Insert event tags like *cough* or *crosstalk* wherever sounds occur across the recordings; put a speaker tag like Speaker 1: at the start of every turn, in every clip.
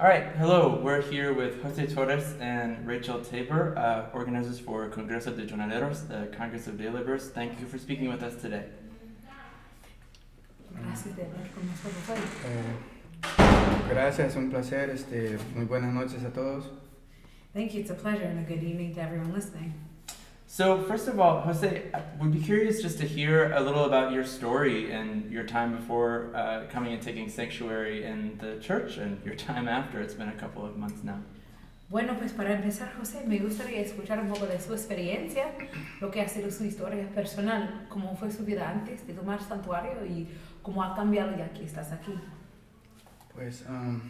Speaker 1: All right, hello. We're here with Jose Torres and Rachel Tabor, uh, organizers for Congreso de Jornaleros, the Congress of Day Laborers. Thank you for speaking with us today.
Speaker 2: Gracias de hablar con nosotros hoy.
Speaker 3: Eh, gracias, un placer. Este, muy buenas noches a todos.
Speaker 2: Thank you. It's a pleasure and a good evening to everyone listening.
Speaker 1: So, first of all, Jose, I would be curious just to hear a little about your story and your time before uh, coming and taking sanctuary in the church and your time after. It's been a couple of months now.
Speaker 2: Bueno, pues para empezar, José, me gustaría escuchar un poco de su experiencia, lo que ha sido su historia personal, cómo fue su vida antes de tomar santuario y cómo ha cambiado ya que estás aquí.
Speaker 3: Pues um,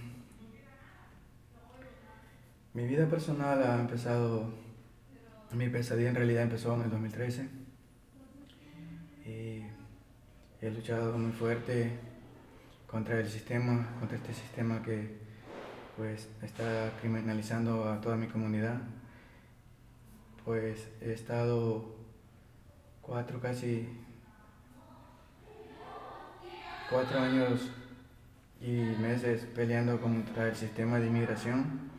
Speaker 3: mi vida personal ha empezado, mi pesadilla en realidad empezó en el 2013 y he luchado muy fuerte contra el sistema, contra este sistema que pues está criminalizando a toda mi comunidad. Pues he estado cuatro, casi cuatro años y meses peleando contra el sistema de inmigración,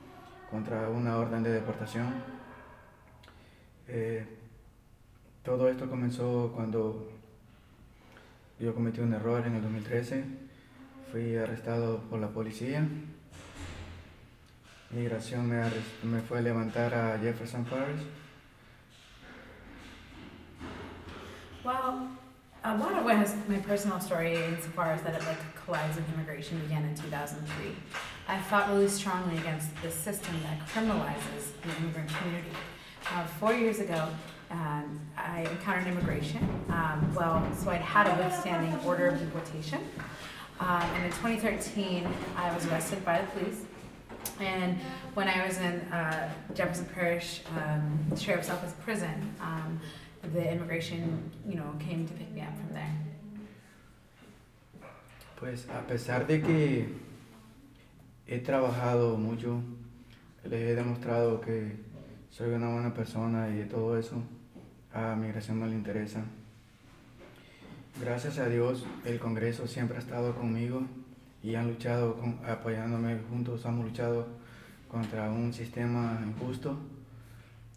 Speaker 3: contra una orden de deportación. Eh, todo esto comenzó cuando yo cometí un error en el 2013. Fui arrestado por la policía Migración me, me fue a levantar a Jefferson Parish.
Speaker 2: Well, a lot of what my personal story insofar as that it like collides with immigration began in 2003. I fought really strongly against the system that criminalizes the immigrant community. Uh, four years ago, um, I encountered immigration. Um, well, so I'd had a withstanding order of deportation. Um, and in 2013, I was arrested by the police and when I was in uh, Jefferson Parish um, Sheriff's Office prison, um, the immigration, you know, came to pick me up from there.
Speaker 3: Pues a pesar de que he trabajado mucho, les he demostrado que soy una buena persona y todo eso, a migración no le interesa. Gracias a Dios, el Congreso siempre ha estado conmigo y han luchado con, apoyándome juntos, hemos luchado contra un sistema injusto.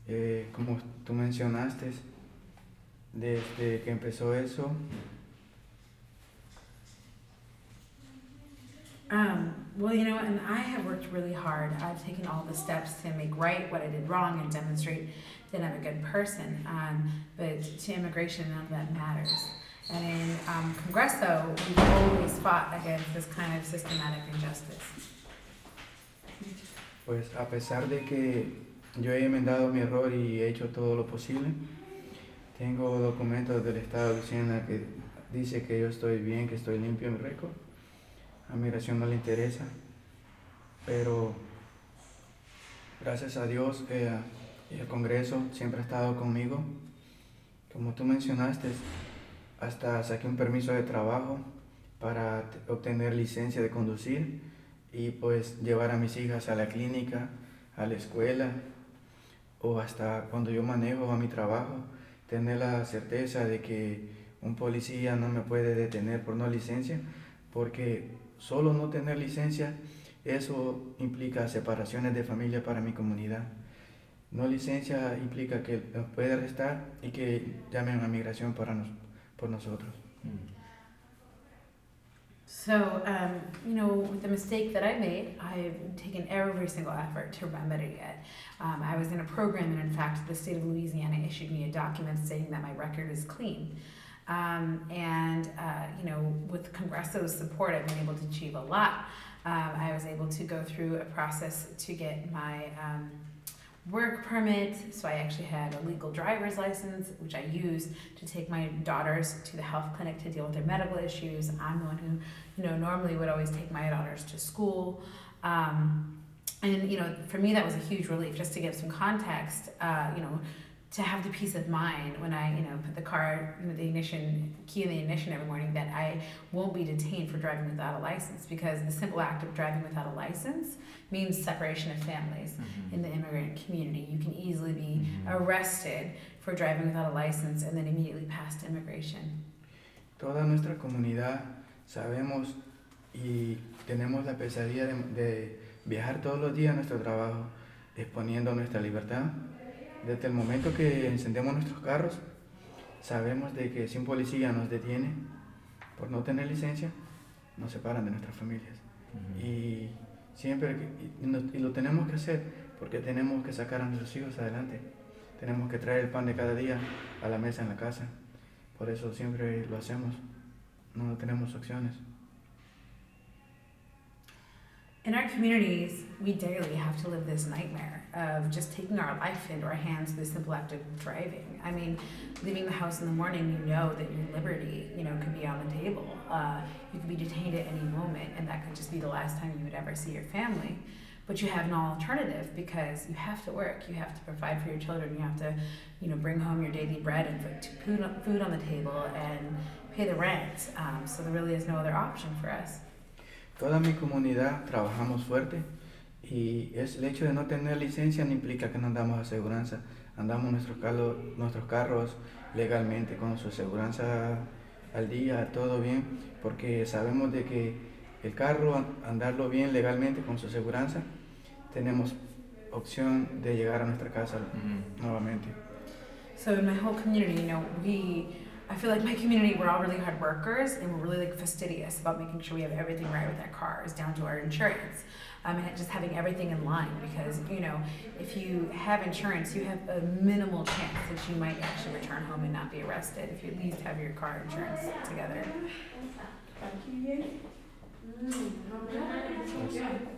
Speaker 3: Eh, como tú mencionaste, desde que empezó eso.
Speaker 2: Um, well, you know, and I have worked really hard. I've taken all the steps to make right what I did wrong and demonstrate that I'm a good person. Um, but to immigration, none of that matters. And in um, Congreso, we've always fought against this kind of systematic injustice.
Speaker 3: Pues a pesar de que yo he enmendado mi error y he hecho todo lo posible, tengo documentos del Estado Luisiana que dice que yo estoy bien, que estoy limpio en mi récord. A migración no le interesa, pero gracias a Dios eh, y el Congreso siempre ha estado conmigo. Como tú mencionaste, hasta saqué un permiso de trabajo para obtener licencia de conducir y pues llevar a mis hijas a la clínica, a la escuela o hasta cuando yo manejo a mi trabajo, tener la certeza de que un policía no me puede detener por no licencia, porque solo no tener licencia, eso implica separaciones de familia para mi comunidad. No licencia implica que nos puede arrestar y que llamen a migración para nosotros. por nosotros.
Speaker 2: So, um, you know, with the mistake that I made, I've taken every single effort to remedy it. Um, I was in a program, and in fact, the state of Louisiana issued me a document stating that my record is clean. Um, and, uh, you know, with Congresso's support, I've been able to achieve a lot. Um, I was able to go through a process to get my um, work permit. So I actually had a legal driver's license, which I used to take my daughters to the health clinic to deal with their medical issues. I'm the one who, you know, normally would always take my daughters to school. Um, and you know, for me, that was a huge relief. Just to give some context, uh, you know, to have the peace of mind when I, you know, put the car, you know, the ignition key in the ignition every morning that I won't be detained for driving without a license because the simple act of driving without a license means separation of families mm-hmm. in the immigrant community. You can easily be mm-hmm. arrested for driving without a license and then immediately passed to immigration.
Speaker 3: Toda nuestra comunidad sabemos y tenemos la pesadilla de, de viajar todos los días a nuestro trabajo, exponiendo nuestra libertad. Desde el momento que encendemos nuestros carros, sabemos de que si un policía nos detiene por no tener licencia, nos separan de nuestras familias. Y siempre, y, lo tenemos que hacer porque tenemos que sacar a nuestros hijos adelante. Tenemos que traer el pan de cada día a la mesa en la casa. Por eso siempre lo hacemos. No tenemos opciones.
Speaker 2: In our communities, we daily have to live this nightmare of just taking our life into our hands with the simple act of driving. I mean, leaving the house in the morning, you know that your liberty, you know, could be on the table. Uh, you could be detained at any moment, and that could just be the last time you would ever see your family. But you have no alternative because you have to work, you have to provide for your children, you have to, you know, bring home your daily bread and food on the table and pay the rent. Um, so there really is no other option for us.
Speaker 3: Toda mi comunidad trabajamos fuerte y es el hecho de no tener licencia no implica que no andamos aseguranza. Andamos nuestros carros, nuestros carros legalmente con su aseguranza al día, todo bien, porque sabemos de que el carro, andarlo bien legalmente con su aseguranza, tenemos opción de llegar a nuestra casa nuevamente.
Speaker 2: So in my whole community, you know, we I feel like my community, we're all really hard workers and we're really like fastidious about making sure we have everything right with our cars, down to our insurance. Um, and just having everything in line because you know if you have insurance you have a minimal chance that you might actually return home and not be arrested if you at least have your car insurance together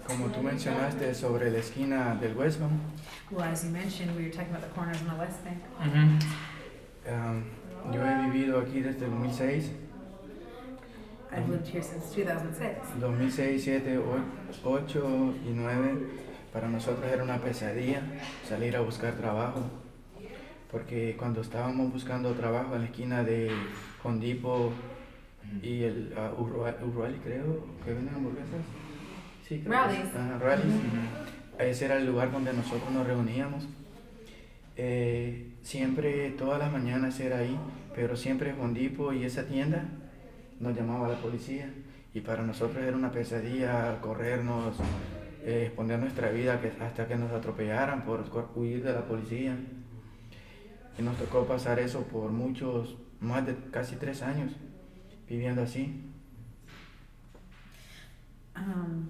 Speaker 3: Como tú mencionaste sobre la esquina del West Bank.
Speaker 2: Well, as you mentioned, we were talking about the corners in the West Bank.
Speaker 3: Mm aquí desde el 2006.
Speaker 2: I've lived here since 2006.
Speaker 3: 2006, 7, 8 y 9 para nosotros era una pesadilla salir a buscar trabajo. Porque cuando estábamos buscando trabajo en la esquina de Condipo y el uh, Urruali, creo, que venden hamburguesas.
Speaker 2: Sí, Rallies.
Speaker 3: Ese era el lugar donde nosotros nos reuníamos. Eh, siempre, todas las mañanas era ahí, pero siempre Juan Dipo y esa tienda nos llamaba la policía y para nosotros era una pesadilla corrernos, eh, exponer nuestra vida hasta que nos atropellaran por huir de la policía. Y nos tocó pasar eso por muchos, más de casi tres años, viviendo así.
Speaker 2: Um,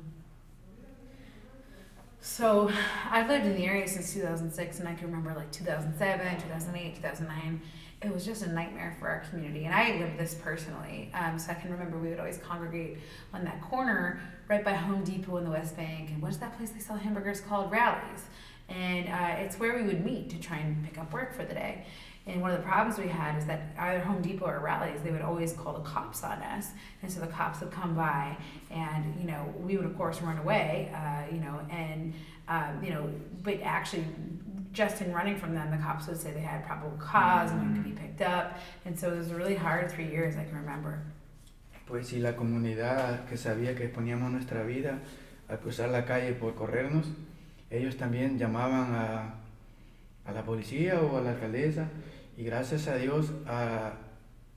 Speaker 2: So I've lived in the area since 2006, and I can remember like 2007, 2008, 2009. It was just a nightmare for our community, and I lived this personally. Um, so I can remember we would always congregate on that corner right by Home Depot in the West Bank, and what's that place they sell hamburgers called? Rally's. And uh, it's where we would meet to try and pick up work for the day. And one of the problems we had is that either Home Depot or Rally's, they would always call the cops on us. And so the cops would come by, and you know, we would of course run away, uh, you know, and um, you know, but actually, just in running from them, the cops would say they had probable cause mm-hmm. and we could be picked up. And so it was a really hard three years, I can remember.
Speaker 3: Pues si la comunidad que sabía que poníamos nuestra vida a cruzar la calle por corrernos, ellos también llamaban a, a la policía o a la alcaldesa y gracias a Dios a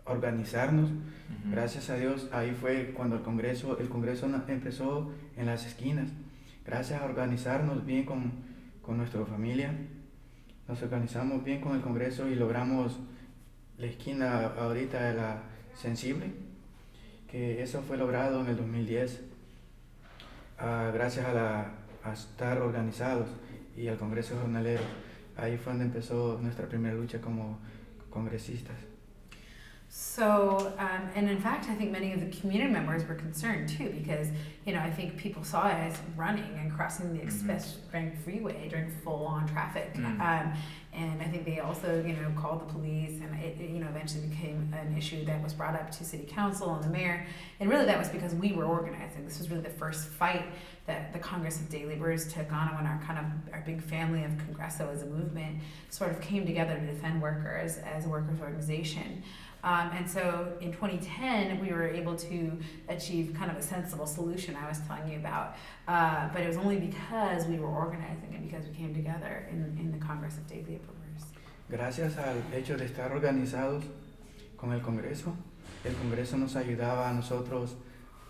Speaker 3: organizarnos. Gracias a Dios ahí fue cuando el Congreso, el Congreso empezó en las esquinas. Gracias a organizarnos bien con, con nuestra familia, nos organizamos bien con el Congreso y logramos la esquina ahorita de la sensible, que eso fue logrado en el 2010, ah, gracias a, la, a estar organizados y al Congreso Jornalero. ahí fue donde empezó nuestra primera lucha como congresistas.
Speaker 2: So, um, and in fact, I think many of the community members were concerned too, because you know I think people saw us running and crossing the mm-hmm. express mm-hmm. freeway during full-on traffic, mm-hmm. um, and I think they also you know called the police, and it, it, you know eventually became an issue that was brought up to city council and the mayor, and really that was because we were organizing. This was really the first fight that the Congress of Day Laborers took on when our kind of our big family of Congresso as a movement sort of came together to defend workers as a workers organization. Um, and so in 2010, we were able to achieve kind of a sensible solution I was telling you about. Uh, but it was only because we were organizing and because we came together in, in the Congress of Day Laborers.
Speaker 3: Gracias al hecho de estar organizados con el Congreso, el Congreso nos ayudaba a nosotros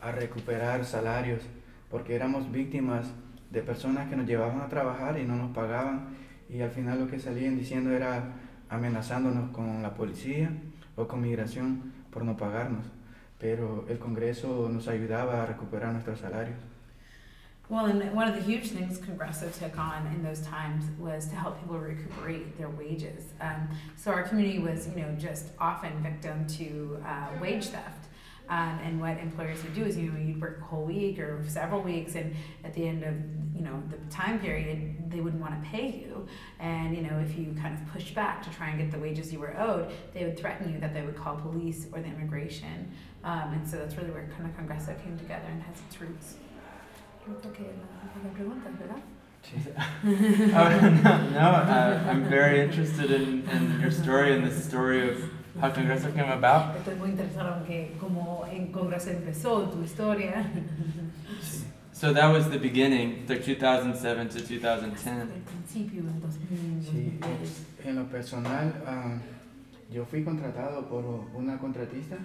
Speaker 3: a recuperar salarios porque éramos víctimas de personas que nos llevaban a trabajar y no nos pagaban y al final lo que salían diciendo era amenazándonos con la policía o con migración por no pagarnos. Pero el Congreso nos ayudaba a recuperar nuestros salarios.
Speaker 2: Well, and one of the huge things Congresso took on in those times was to help people recuperate their wages. Um, so our community was, you know, just often victim to uh, wage theft. Um, and what employers would do is, you know, you'd work a whole week or several weeks, and at the end of, you know, the time period, they wouldn't want to pay you. And, you know, if you kind of pushed back to try and get the wages you were owed, they would threaten you that they would call police or the immigration. Um, and so that's really where kind of Congresso came together and has its roots. Creo que la, la pregunta, ¿verdad? *laughs*
Speaker 1: oh, no, no uh, I'm very interested in, in your story and the story of how Congreso came about.
Speaker 2: Estoy muy interesado en que cómo en Congreso empezó tu historia.
Speaker 1: So that was the beginning, like 2007 to 2010.
Speaker 2: El principio en 2010.
Speaker 3: Sí, en lo personal, um, yo fui contratado por una contratista.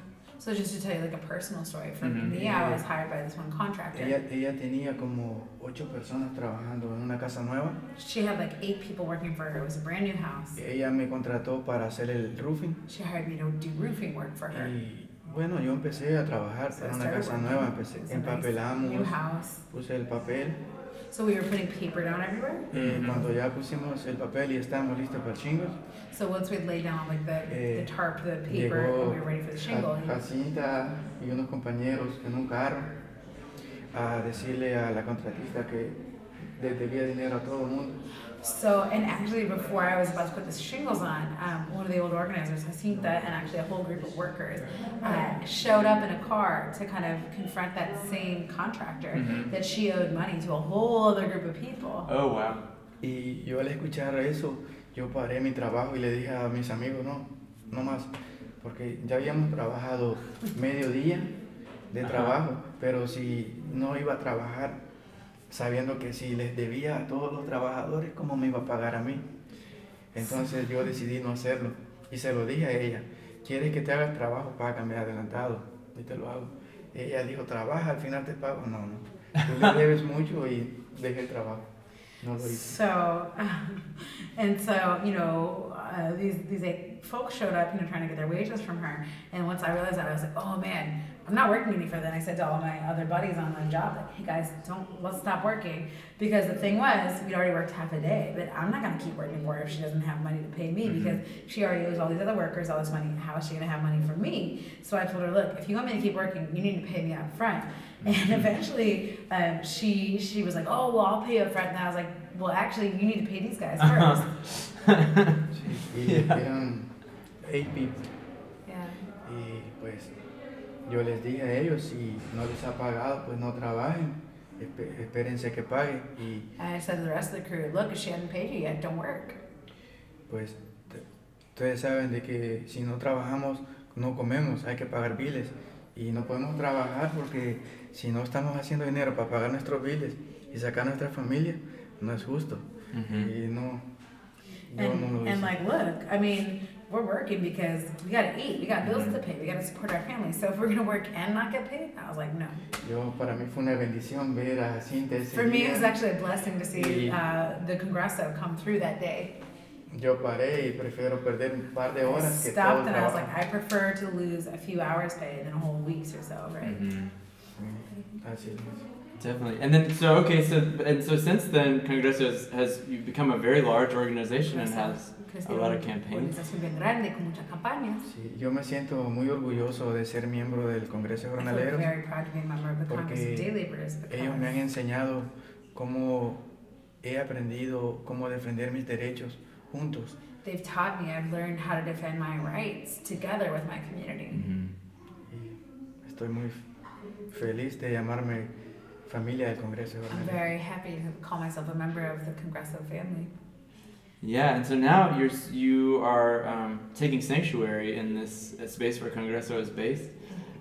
Speaker 2: So just to tell you like a personal story, for
Speaker 1: Mhm.
Speaker 2: me, I was hired by this one contractor.
Speaker 3: Ella, ella tenía como ocho personas trabajando en una casa nueva.
Speaker 2: She had like eight people working for her. It was a brand new house.
Speaker 3: Ella me contrató para hacer el roofing.
Speaker 2: She hired me to do roofing work for her.
Speaker 3: Y bueno, yo empecé a trabajar
Speaker 2: So
Speaker 3: en una casa nueva, empecé,
Speaker 2: It was a nice
Speaker 3: empapelamos,
Speaker 2: new house.
Speaker 3: puse el papel.
Speaker 2: So we were putting paper down everywhere.
Speaker 1: Mhm.
Speaker 3: Cuando ya pusimos el papel y estábamos listos para el shingle,
Speaker 2: So once we'd laid down like the,
Speaker 3: Eh,
Speaker 2: the tarp, the paper,
Speaker 3: llegó
Speaker 2: and we were ready for the shingle.
Speaker 3: Ja- Jacinta y unos compañeros en un carro a decirle a la contratista que debía dinero a todo el mundo.
Speaker 2: So, and actually, before I was about to put the shingles on, um, one of the old organizers, Jacinta, and actually a whole group of workers, uh, showed up in a car to kind of confront that same contractor
Speaker 1: Mhm.
Speaker 2: that she owed money to a whole other group of people.
Speaker 1: Oh, wow.
Speaker 3: Y yo al escuchar eso, yo paré mi trabajo y le dije a mis amigos, no, no más, porque ya habíamos trabajado medio día de
Speaker 1: Ajá.
Speaker 3: trabajo, pero si no iba a trabajar sabiendo que si les debía a todos los trabajadores, ¿cómo me iba a pagar a mí? Entonces yo decidí no hacerlo y se lo dije a ella, ¿quieres que te haga el trabajo? Págame adelantado y te lo hago. Ella dijo, trabaja, al final te pago. No, no, tú le debes mucho y dejé el trabajo.
Speaker 2: So, *laughs* and so, you know, uh, these these folks showed up, you know, trying to get their wages from her. And once I realized that, I was like, oh man, I'm not working any further. And I said to all my other buddies on my job, like, hey guys, don't let's stop working because the thing was, we'd already worked half a day, but I'm not gonna keep working for her if she doesn't have money to pay me
Speaker 1: Mhm.
Speaker 2: because she already owes all these other workers all this money. How is she gonna have money for me? So I told her, look, if you want me to keep working, you need to pay me up front. And *laughs* eventually, um, she she was like, "Oh, well, I'll pay you up front." And I was like, "Well, actually, you need to pay these guys first. *laughs*
Speaker 3: Sí, y
Speaker 1: Yeah.
Speaker 3: eight people.
Speaker 2: yeah.
Speaker 3: Y pues yo les dije a ellos, si no les ha pagado, pues no trabajen, espe- espérense que pague. Y
Speaker 2: I said to the rest of the crew, "Look, if she hasn't paid you yet, don't work."
Speaker 3: pues te- ustedes saben de que si no trabajamos, no comemos, hay que pagar biles. Y no podemos trabajar porque si no estamos haciendo dinero para pagar nuestros biles y sacar nuestra familia, no es justo.
Speaker 1: Mhm.
Speaker 3: Y no, yo
Speaker 2: And,
Speaker 3: no lo
Speaker 2: and like, look, I mean, we're working because we gotta eat, we got bills to pay, we gotta support our family. So if we're gonna work and not get paid, I was like, no.
Speaker 3: Yo, para mí fue una bendición ver a Cinta ese
Speaker 2: For me, it
Speaker 3: día.
Speaker 2: was actually a blessing to see uh, the Congresso come through that day.
Speaker 3: Yo paré y prefiero perder un par de
Speaker 2: I
Speaker 3: horas que todo
Speaker 2: stopped
Speaker 3: el
Speaker 2: and I was
Speaker 3: trabajo.
Speaker 2: like, I prefer to lose a few hours pay than a whole week's or so, right?
Speaker 1: Mhm.
Speaker 3: Sí, Así es.
Speaker 1: Definitely. And then, so, okay, so, and so since then, Congreso has, has you've become a very large organization and has a lot of campaigns.
Speaker 2: Grande con muchas campañas.
Speaker 3: Sí, yo me siento muy orgulloso de ser miembro del Congreso de Jornaleros.
Speaker 2: very proud to be a member of the Congress of
Speaker 3: Porque Ellos me han
Speaker 2: because
Speaker 3: enseñado cómo he aprendido cómo defender mis derechos juntos.
Speaker 2: they've taught me, I've learned how to defend my rights together with my community.
Speaker 1: Mhm.
Speaker 3: Y estoy muy feliz de llamarme familia del Congreso
Speaker 2: I'm very happy to call myself a member of the Congresso family.
Speaker 1: Yeah, and so now you're you are um, taking sanctuary in this uh, space where Congreso is based.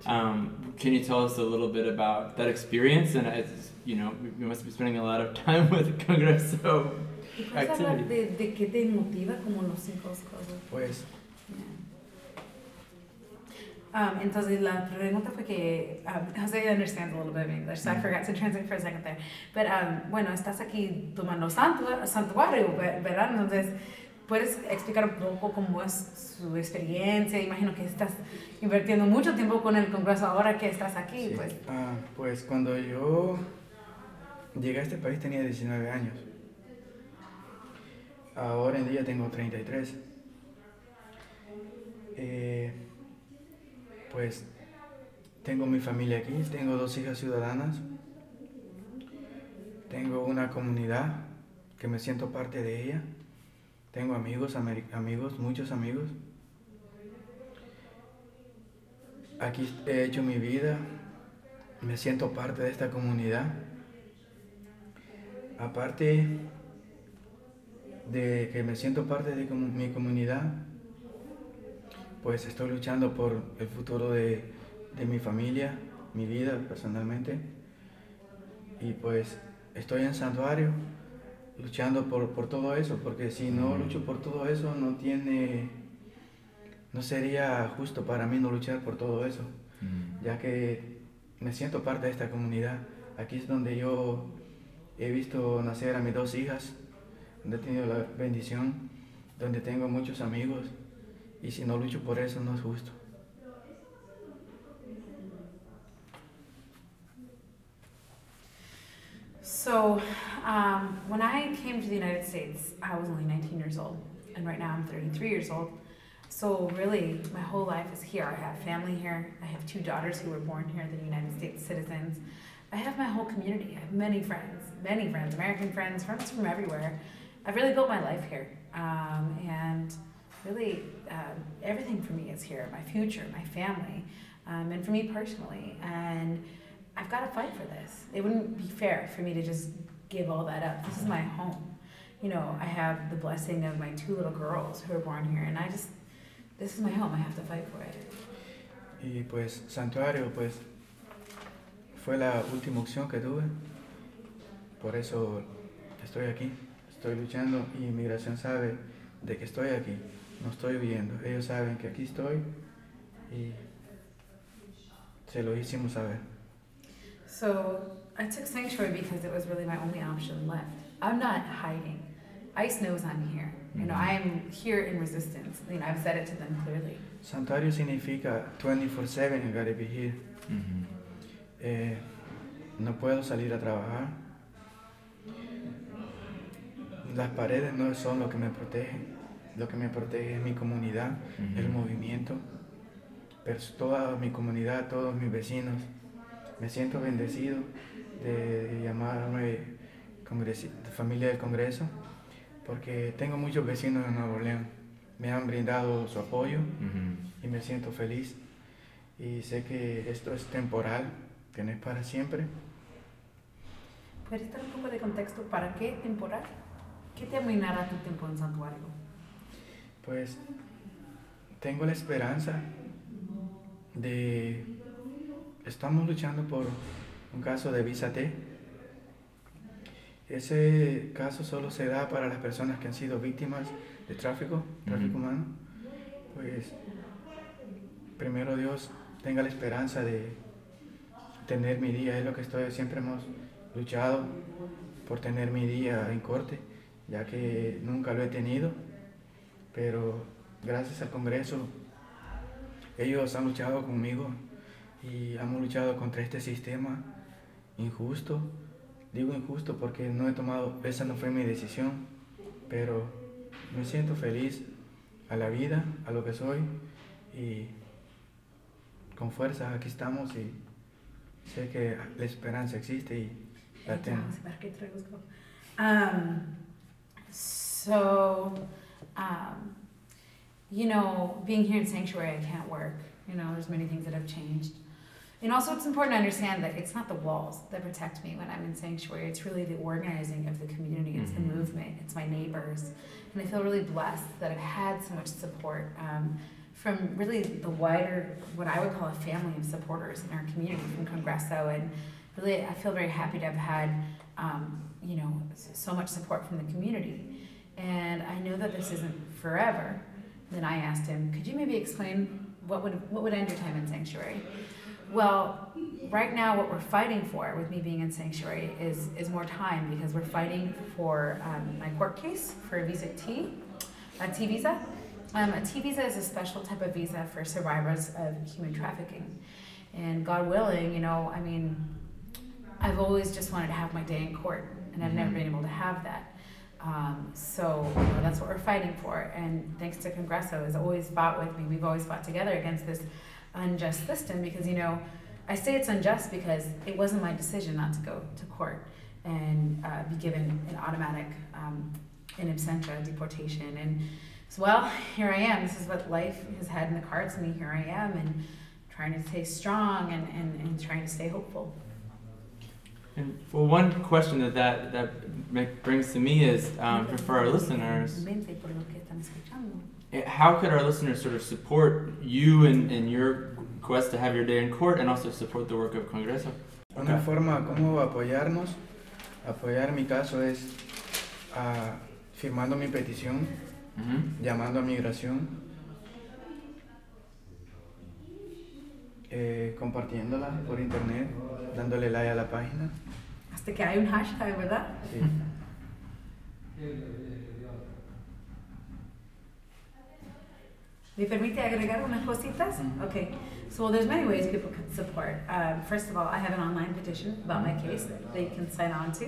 Speaker 1: Um, can you tell us a little bit about that experience? And it's, you know, you must be spending a lot of *laughs* time with Congreso.
Speaker 2: ¿Y puedes hablar de, de qué te motiva como los cinco cosas?
Speaker 3: Pues
Speaker 2: Yeah. Um, entonces la pregunta fue que, um, *laughs* Jose understands a little bit of English, so I
Speaker 1: Mm.
Speaker 2: forgot to translate for a second there. But um, bueno, estás aquí tomando santu santuario, ve- ¿verdad? Entonces, ¿puedes explicar un poco cómo es su experiencia? Imagino que estás invirtiendo mucho tiempo con el Congreso ahora que estás aquí,
Speaker 3: Sí.
Speaker 2: pues.
Speaker 3: Ah, pues cuando yo llegué a este país tenía 19 años. Ahora en día tengo 33. Eh, pues tengo mi familia aquí, tengo dos hijas ciudadanas, tengo una comunidad que me siento parte de ella, tengo amigos, amigos, muchos amigos. Aquí he hecho mi vida, me siento parte de esta comunidad. Aparte de que me siento parte de mi comunidad, pues estoy luchando por el futuro de, de mi familia, mi vida personalmente. Y pues estoy en santuario luchando por, por todo eso, porque si no lucho por todo eso, no tiene, no sería justo para mí no luchar por todo eso ya que me siento parte de esta comunidad. Aquí es donde yo he visto nacer a mis dos hijas, donde he tenido la bendición, donde tengo muchos amigos, y si no lucho por eso no es justo.
Speaker 2: So, um, when I came to the United States, I was only 19 years old, and right now I'm 33 years old. So, really, my whole life is here. I have family here. I have two daughters who were born here, the United States citizens. I have my whole community. I have many friends, many friends, American friends, friends from everywhere. I've really built my life here. Um, and really, um, everything for me is here my future, my family, um, and for me personally. And I've got to fight for this. It wouldn't be fair for me to just give all that up. This is my home. You know, I have the blessing of my two little girls who are born here, and I just, this is my home. I have to fight for it.
Speaker 3: Y pues Santuario, pues fue la última opción que tuve. Por eso estoy aquí, estoy luchando y Inmigración sabe de que estoy aquí, no estoy huyendo. Ellos saben que aquí estoy y se lo hicimos saber.
Speaker 2: So I took sanctuary because it was really my only option left. I'm not hiding. ICE knows I'm here. You know,
Speaker 1: Mhm.
Speaker 2: I am here in resistance. You know, I've said it to them clearly.
Speaker 3: Santuario significa 24/7 I gotta be here.
Speaker 1: Mhm.
Speaker 3: Eh, no puedo salir a trabajar. Las paredes no son lo que me protegen. Lo que me protege es mi comunidad, el movimiento, pero toda mi comunidad, todos mis vecinos. Me siento bendecido de llamarme congresi- familia del Congreso, porque tengo muchos vecinos en Nuevo León. Me han brindado su apoyo y me siento feliz. Y sé que esto es temporal, que no es para siempre.
Speaker 2: ¿Puedes dar un poco de contexto para qué temporal? ¿Qué te aminará tu tiempo en santuario?
Speaker 3: Pues tengo la esperanza de... Estamos luchando por un caso de visa T. Ese caso solo se da para las personas que han sido víctimas de tráfico, tráfico humano. Pues primero Dios tenga la esperanza de tener mi día, es lo que estoy, siempre hemos luchado por tener mi día en corte, ya que nunca lo he tenido, pero gracias al Congreso ellos han luchado conmigo y hemos luchado contra este sistema injusto. Digo injusto porque no he tomado, esa no fue mi decisión, pero me siento feliz a la vida, a lo que soy y con fuerza aquí estamos y sé que la esperanza existe y la tengo.
Speaker 2: Um, so, um, you know, being here in sanctuary, I can't work. You know, there's many things that have changed. And also, it's important to understand that it's not the walls that protect me when I'm in sanctuary. It's really the organizing of the community. It's
Speaker 1: Mhm.
Speaker 2: the movement. It's my neighbors, and I feel really blessed that I've had so much support um, from really the wider, what I would call a family of supporters in our community from Congreso, and really, I feel very happy to have had, um, you know, so much support from the community. And I know that this isn't forever. Then I asked him, could you maybe explain what would what would end your time in sanctuary? Well, right now, what we're fighting for with me being in sanctuary is is more time because we're fighting for um, my court case for a visa T, a T visa. Um, a T visa is a special type of visa for survivors of human trafficking, and God willing, you know, I mean, I've always just wanted to have my day in court, and I've never
Speaker 1: Mhm.
Speaker 2: been able to have that. Um, so you know, that's what we're fighting for. And thanks to Congresso, has always fought with me. We've always fought together against this unjust system because you know, I say it's unjust because it wasn't my decision not to go to court and uh, be given an automatic um, in absentia deportation. And so, well, here I am. This is what life has had in the cards for me. Here I am, and trying to stay strong and, and, and trying to stay hopeful.
Speaker 1: And well, one question that that, that make, brings to me is um, for, for our listeners,
Speaker 2: Mente por lo que están escuchando.
Speaker 1: eh, how could our listeners sort of support you in, in your quest to have your day in court and also support the work of Congreso?
Speaker 3: Una forma como apoyarnos, apoyar mi caso es ah, firmando mi petición,
Speaker 1: Mm-hmm.
Speaker 3: llamando a migración, eh, compartiéndola por internet, dándole like a la página.
Speaker 2: Hasta que hay un hashtag, ¿verdad?
Speaker 3: Sí.
Speaker 2: ¿Me permite agregar unas cositas? Okay. So well, there's many ways people can support. Um, first of all, I have an online petition about my case that they can sign on to.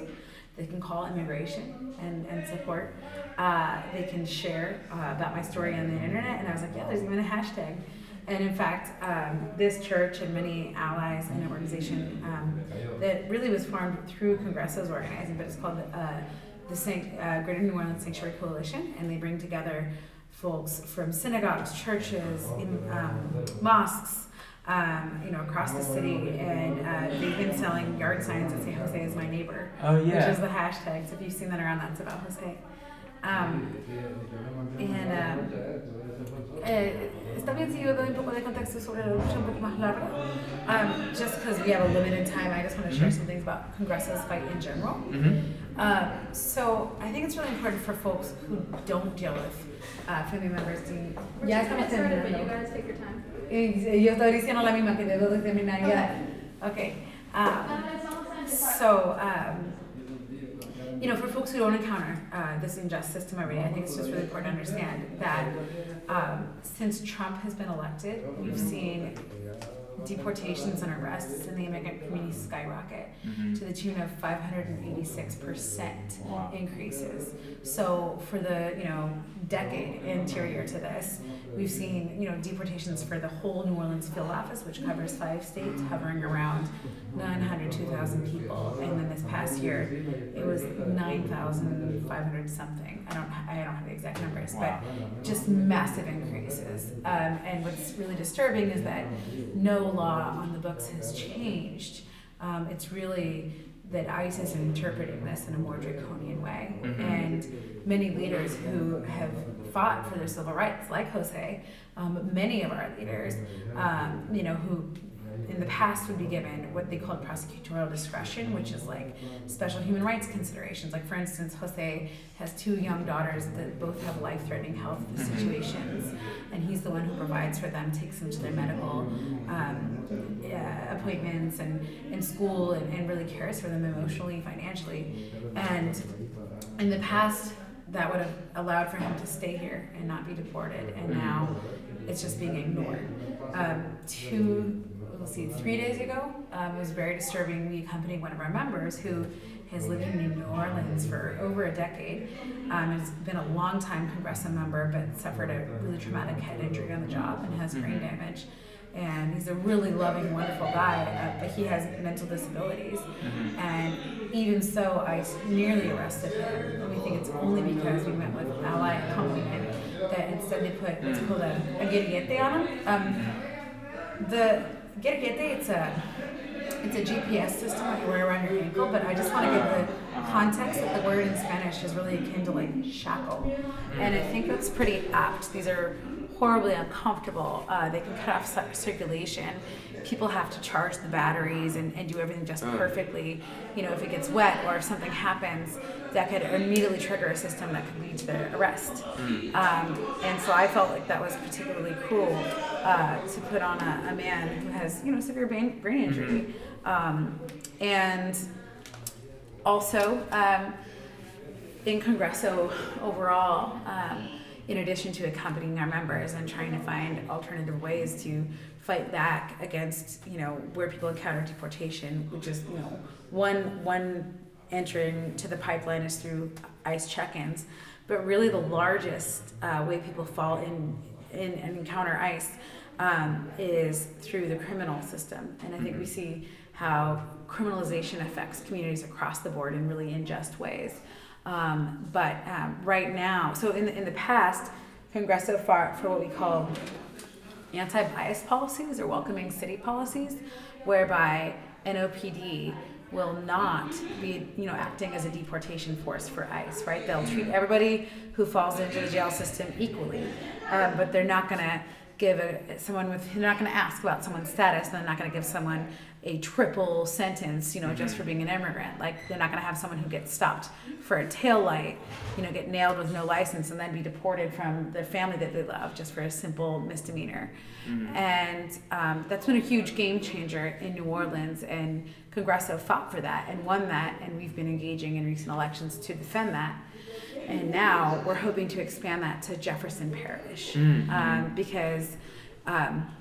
Speaker 2: They can call immigration and, and support. Uh, they can share uh, about my story on the internet. And I was like, yeah, there's even a hashtag. And in fact, um, this church and many allies and an organization um, that really was formed through Congresso's organizing, but it's called uh, the San- uh, Greater New Orleans Sanctuary Coalition, and they bring together folks from synagogues, churches, in, um, mosques, um, you know, across the city, and uh, they've been selling yard signs that say "Jose is my neighbor,"
Speaker 1: Oh
Speaker 2: which is the hashtag. So if you've seen that around, that's about Jose. Um, and eh, está bien si yo doy un poco de contexto sobre la lucha un poco más larga. Um, just because we have a limited time, I just want to share
Speaker 1: Mhm.
Speaker 2: some things about Congresso's fight in general.
Speaker 1: Mm-hmm.
Speaker 2: Um, so I think it's really important for folks who don't deal with uh, family members. To,
Speaker 4: We're
Speaker 2: ya
Speaker 4: just gonna
Speaker 2: estamos
Speaker 4: get started, but you guys take your time.
Speaker 2: Y yo estoy diciendo la misma que debo terminar ya. Okay. Um, so, um, you know, for folks who don't encounter uh, this unjust system every day, I think it's just really important to understand that um, since Trump has been elected, we've seen deportations and arrests in the immigrant community skyrocket
Speaker 1: Mm-hmm.
Speaker 2: to the tune of 586%
Speaker 1: Wow.
Speaker 2: increases. So for the you know decade anterior to this, we've seen you know deportations for the whole New Orleans field office, which covers five states, hovering around 900 2,000 people, and then this past year it was 9,500 something. I don't I don't have the exact numbers,
Speaker 1: Wow.
Speaker 2: but just massive increases. Um, and what's really disturbing is that no law on the books has changed. Um, it's really that ICE is interpreting this in a more draconian way.
Speaker 1: Mhm.
Speaker 2: And many leaders who have fought for their civil rights, like Jose, um, many of our leaders, um, you know, who in the past would be given what they called prosecutorial discretion, which is like special human rights considerations. Like, for instance, Jose has two young daughters that both have life threatening health
Speaker 1: Mhm.
Speaker 2: situations, and he's the one who provides for them, takes them to their medical um, uh, appointments and in school, and, and really cares for them emotionally, financially. And in the past, that would have allowed for him to stay here and not be deported, and now it's just being ignored. Um, two, let's see, three days ago, um, it was very disturbing. We accompanied one of our members who has lived in New Orleans for over a decade. Um, has been a long time Congresso member, but suffered a really traumatic head injury on the job and has brain
Speaker 1: Mhm.
Speaker 2: damage. And he's a really loving, wonderful guy, uh, but he has mental disabilities.
Speaker 1: Mm-hmm.
Speaker 2: And even so, I nearly arrested him. And we think it's only because we went with an ally accompaniment that instead they put what's called a, a on him. Um, the guiriguete, it's a it's a GPS system that you wear around your ankle, but I just want to give the context that the word in Spanish is really akin to like shackle. And I think that's pretty apt. These are horribly uncomfortable. Uh, they can cut off circulation. People have to charge the batteries and, and do everything just
Speaker 1: Oh.
Speaker 2: perfectly. You know, if it gets wet or if something happens, that could immediately trigger a system that could lead to their arrest. Um, and so I felt like that was particularly cruel uh, to put on a, a man who has, you know, severe brain, brain injury. Um, and also, um, in Congresso overall, um, in addition to accompanying our members and trying to find alternative ways to fight back against, you know, where people encounter deportation, which is, you know, one one entering to the pipeline is through ICE check-ins, but really the largest uh, way people fall in, in and encounter ICE um, is through the criminal system, and I think we see how criminalization affects communities across the board in really unjust ways. Um, but um, right now, so in the, in the past, Congresso fought for what we call anti-bias policies or welcoming city policies, whereby NOPD will not be, you know, acting as a deportation force for ICE, right? They'll treat everybody who falls into the jail system equally, um, but they're not to give a, someone with, they're not to ask about someone's status, and they're not to give someone a triple sentence, you know, just for being an immigrant. Like they're not going to have someone who gets stopped for a tail light, you know, get nailed with no license and then be deported from the family that they love just for a simple misdemeanor. And um, that's been a huge game changer in New Orleans, and Congresso fought for that and won that, and we've been engaging in recent elections to defend that. And now we're hoping to expand that to Jefferson Parish um, because. Um,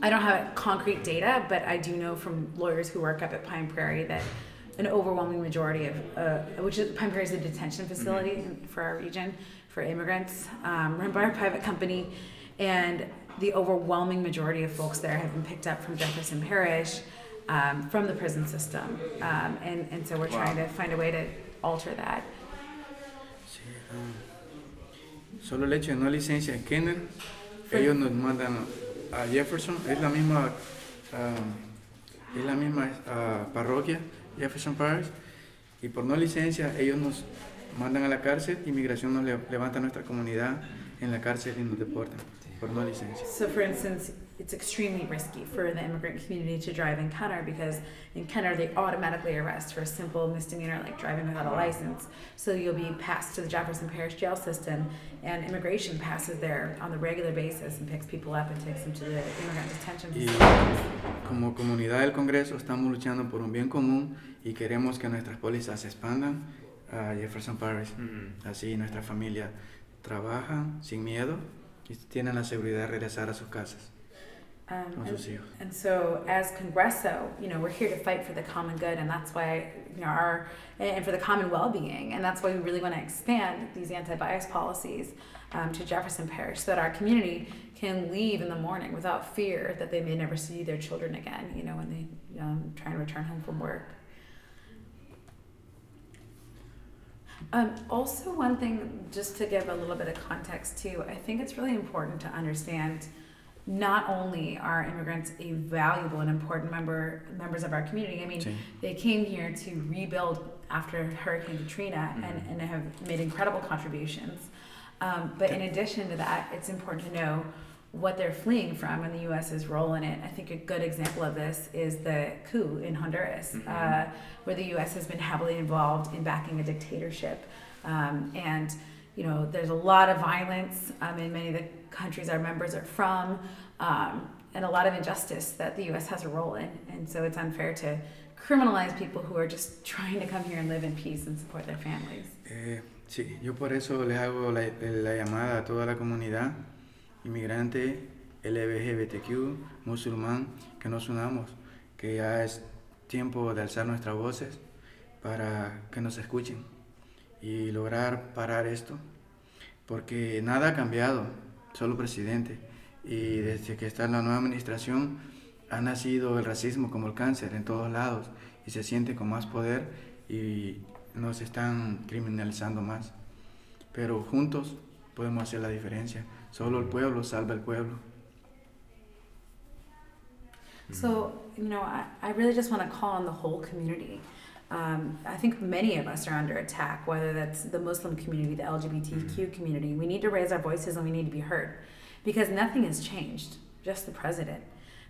Speaker 2: I don't have concrete data, but I do know from lawyers who work up at Pine Prairie that an overwhelming majority of, uh, which is Pine Prairie is a detention facility in- for our region for immigrants, um, run by a private company, and the overwhelming majority of folks there have been picked up from Jefferson Parish, um, from the prison system, um, and and so we're trying to find a way to alter that.
Speaker 3: Sí, ah, solo el hecho de no licencia en Kenner, ellos nos mandan a Jefferson, es la misma, ah, es la misma ah, parroquia, Jefferson Parish, y por no licencia ellos nos mandan a la cárcel, inmigración nos le- levanta nuestra comunidad en la cárcel y nos deportan por no licencia.
Speaker 2: So, for instance, it's extremely risky for the immigrant community to drive in Kenner because in Kenner they automatically arrest for a simple misdemeanor like driving without a license. So you'll be passed to the Jefferson Parish jail system, and immigration passes there on the regular basis and picks people up and takes them to the immigrant detention
Speaker 3: Y
Speaker 2: facilities.
Speaker 3: como comunidad del Congreso estamos luchando por un bien común y queremos que nuestras pólizas se expandan a Jefferson Parish. Mm-hmm. Así nuestra familia trabaja sin miedo y tienen la seguridad de regresar a sus casas
Speaker 2: Um, and- And so, as Congresso, you know, we're here to fight for the common good, and that's why, you know, our and for the common well-being, and that's why we really want to expand these anti-bias policies um, to Jefferson Parish, so that our community can leave in the morning without fear that they may never see their children again. You know, when they um, try and return home from work. Um, also, one thing, just to give a little bit of context too, I think it's really important to understand not only are immigrants a valuable and important member members of our community. I mean, they came here to rebuild after Hurricane Katrina and, and have made incredible contributions. Um, but in addition to that, it's important to know what they're fleeing from and the U.S.'s role in it. I think a good example of this is the coup in Honduras, uh, where the U.S. has been heavily involved in backing a dictatorship. Um, and, you know, there's a lot of violence um, in many of the countries our members are from, um, and a lot of injustice that the U.S. has a role in. And so it's unfair to criminalize people who are just trying to come here and live in peace and support their families.
Speaker 3: Eh, sí, yo por eso les hago la, la llamada a toda la comunidad inmigrante, LGBTQ, musulmán, que nos unamos, que ya es tiempo de alzar nuestras voces para que nos escuchen y lograr parar esto, porque nada ha cambiado, solo presidente. Y desde que está la nueva administración ha nacido el racismo como el cáncer en todos lados y se siente con más poder y nos están criminalizando más. Pero juntos podemos hacer la diferencia. Solo el pueblo salva el pueblo.
Speaker 2: So, you know, I, I really just want to call on the whole community. Um, I think many of us are under attack, whether that's the Muslim community, the LGBTQ community. We need to raise our voices and we need to be heard. because nothing has changed, just the president.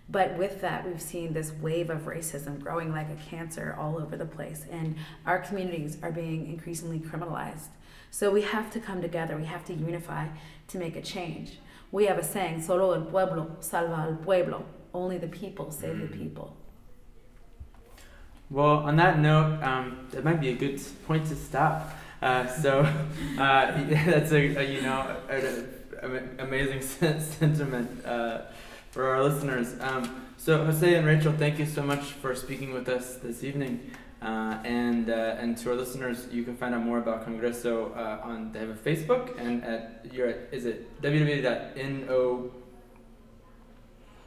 Speaker 2: But with that, we've seen this wave of racism growing like a cancer all over the place, and our communities are being increasingly criminalized. So we have to come together, we have to unify to make a change. We have a saying, solo el pueblo salva al pueblo, only the people save the
Speaker 1: Mm.
Speaker 2: people.
Speaker 1: Well, on that note, um, that might be a good point to stop. Uh, so *laughs* uh, *laughs* that's a, a you know an amazing *laughs* sentiment uh, for our listeners. Um, so Jose and Rachel, thank you so much for speaking with us this evening. Uh, and uh, and to our listeners, you can find out more about Congreso uh, on they have a Facebook and at you're at is it www.no.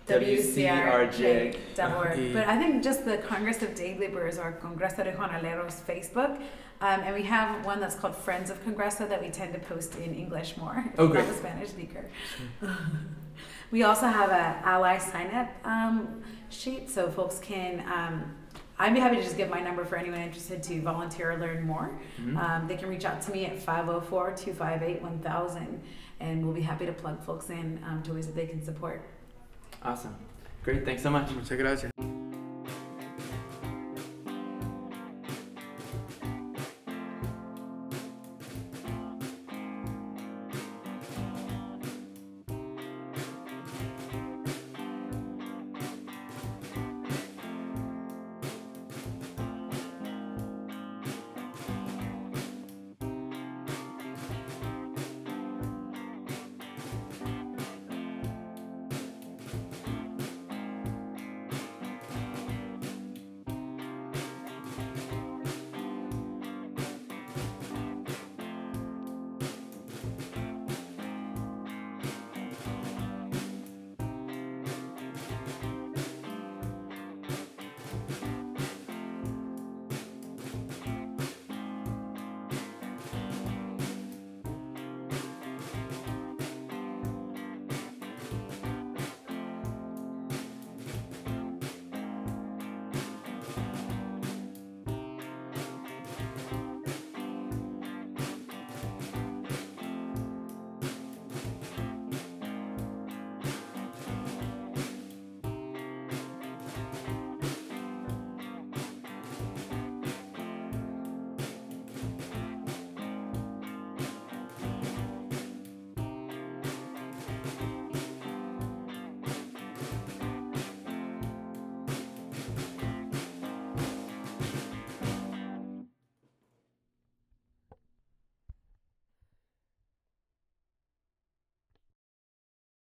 Speaker 2: WCRJ.org.
Speaker 3: Y-
Speaker 2: But I think just the Congress of Day Laborers or Congreso de Jornaleros Facebook. Um, and we have one that's called Friends of Congreso that we tend to post in English more.
Speaker 1: Oh,
Speaker 2: I'm
Speaker 1: great.
Speaker 2: not a Spanish speaker. *laughs* we also have an ally sign up um, sheet so folks can. Um, I'd be happy to just give my number for anyone interested to volunteer or learn more.
Speaker 1: Mhm.
Speaker 2: Um, they can reach out to me at 504 258 1000, and we'll be happy to plug folks in um, to ways that they can support.
Speaker 1: Awesome, great, thanks so much.
Speaker 3: Muchas gracias.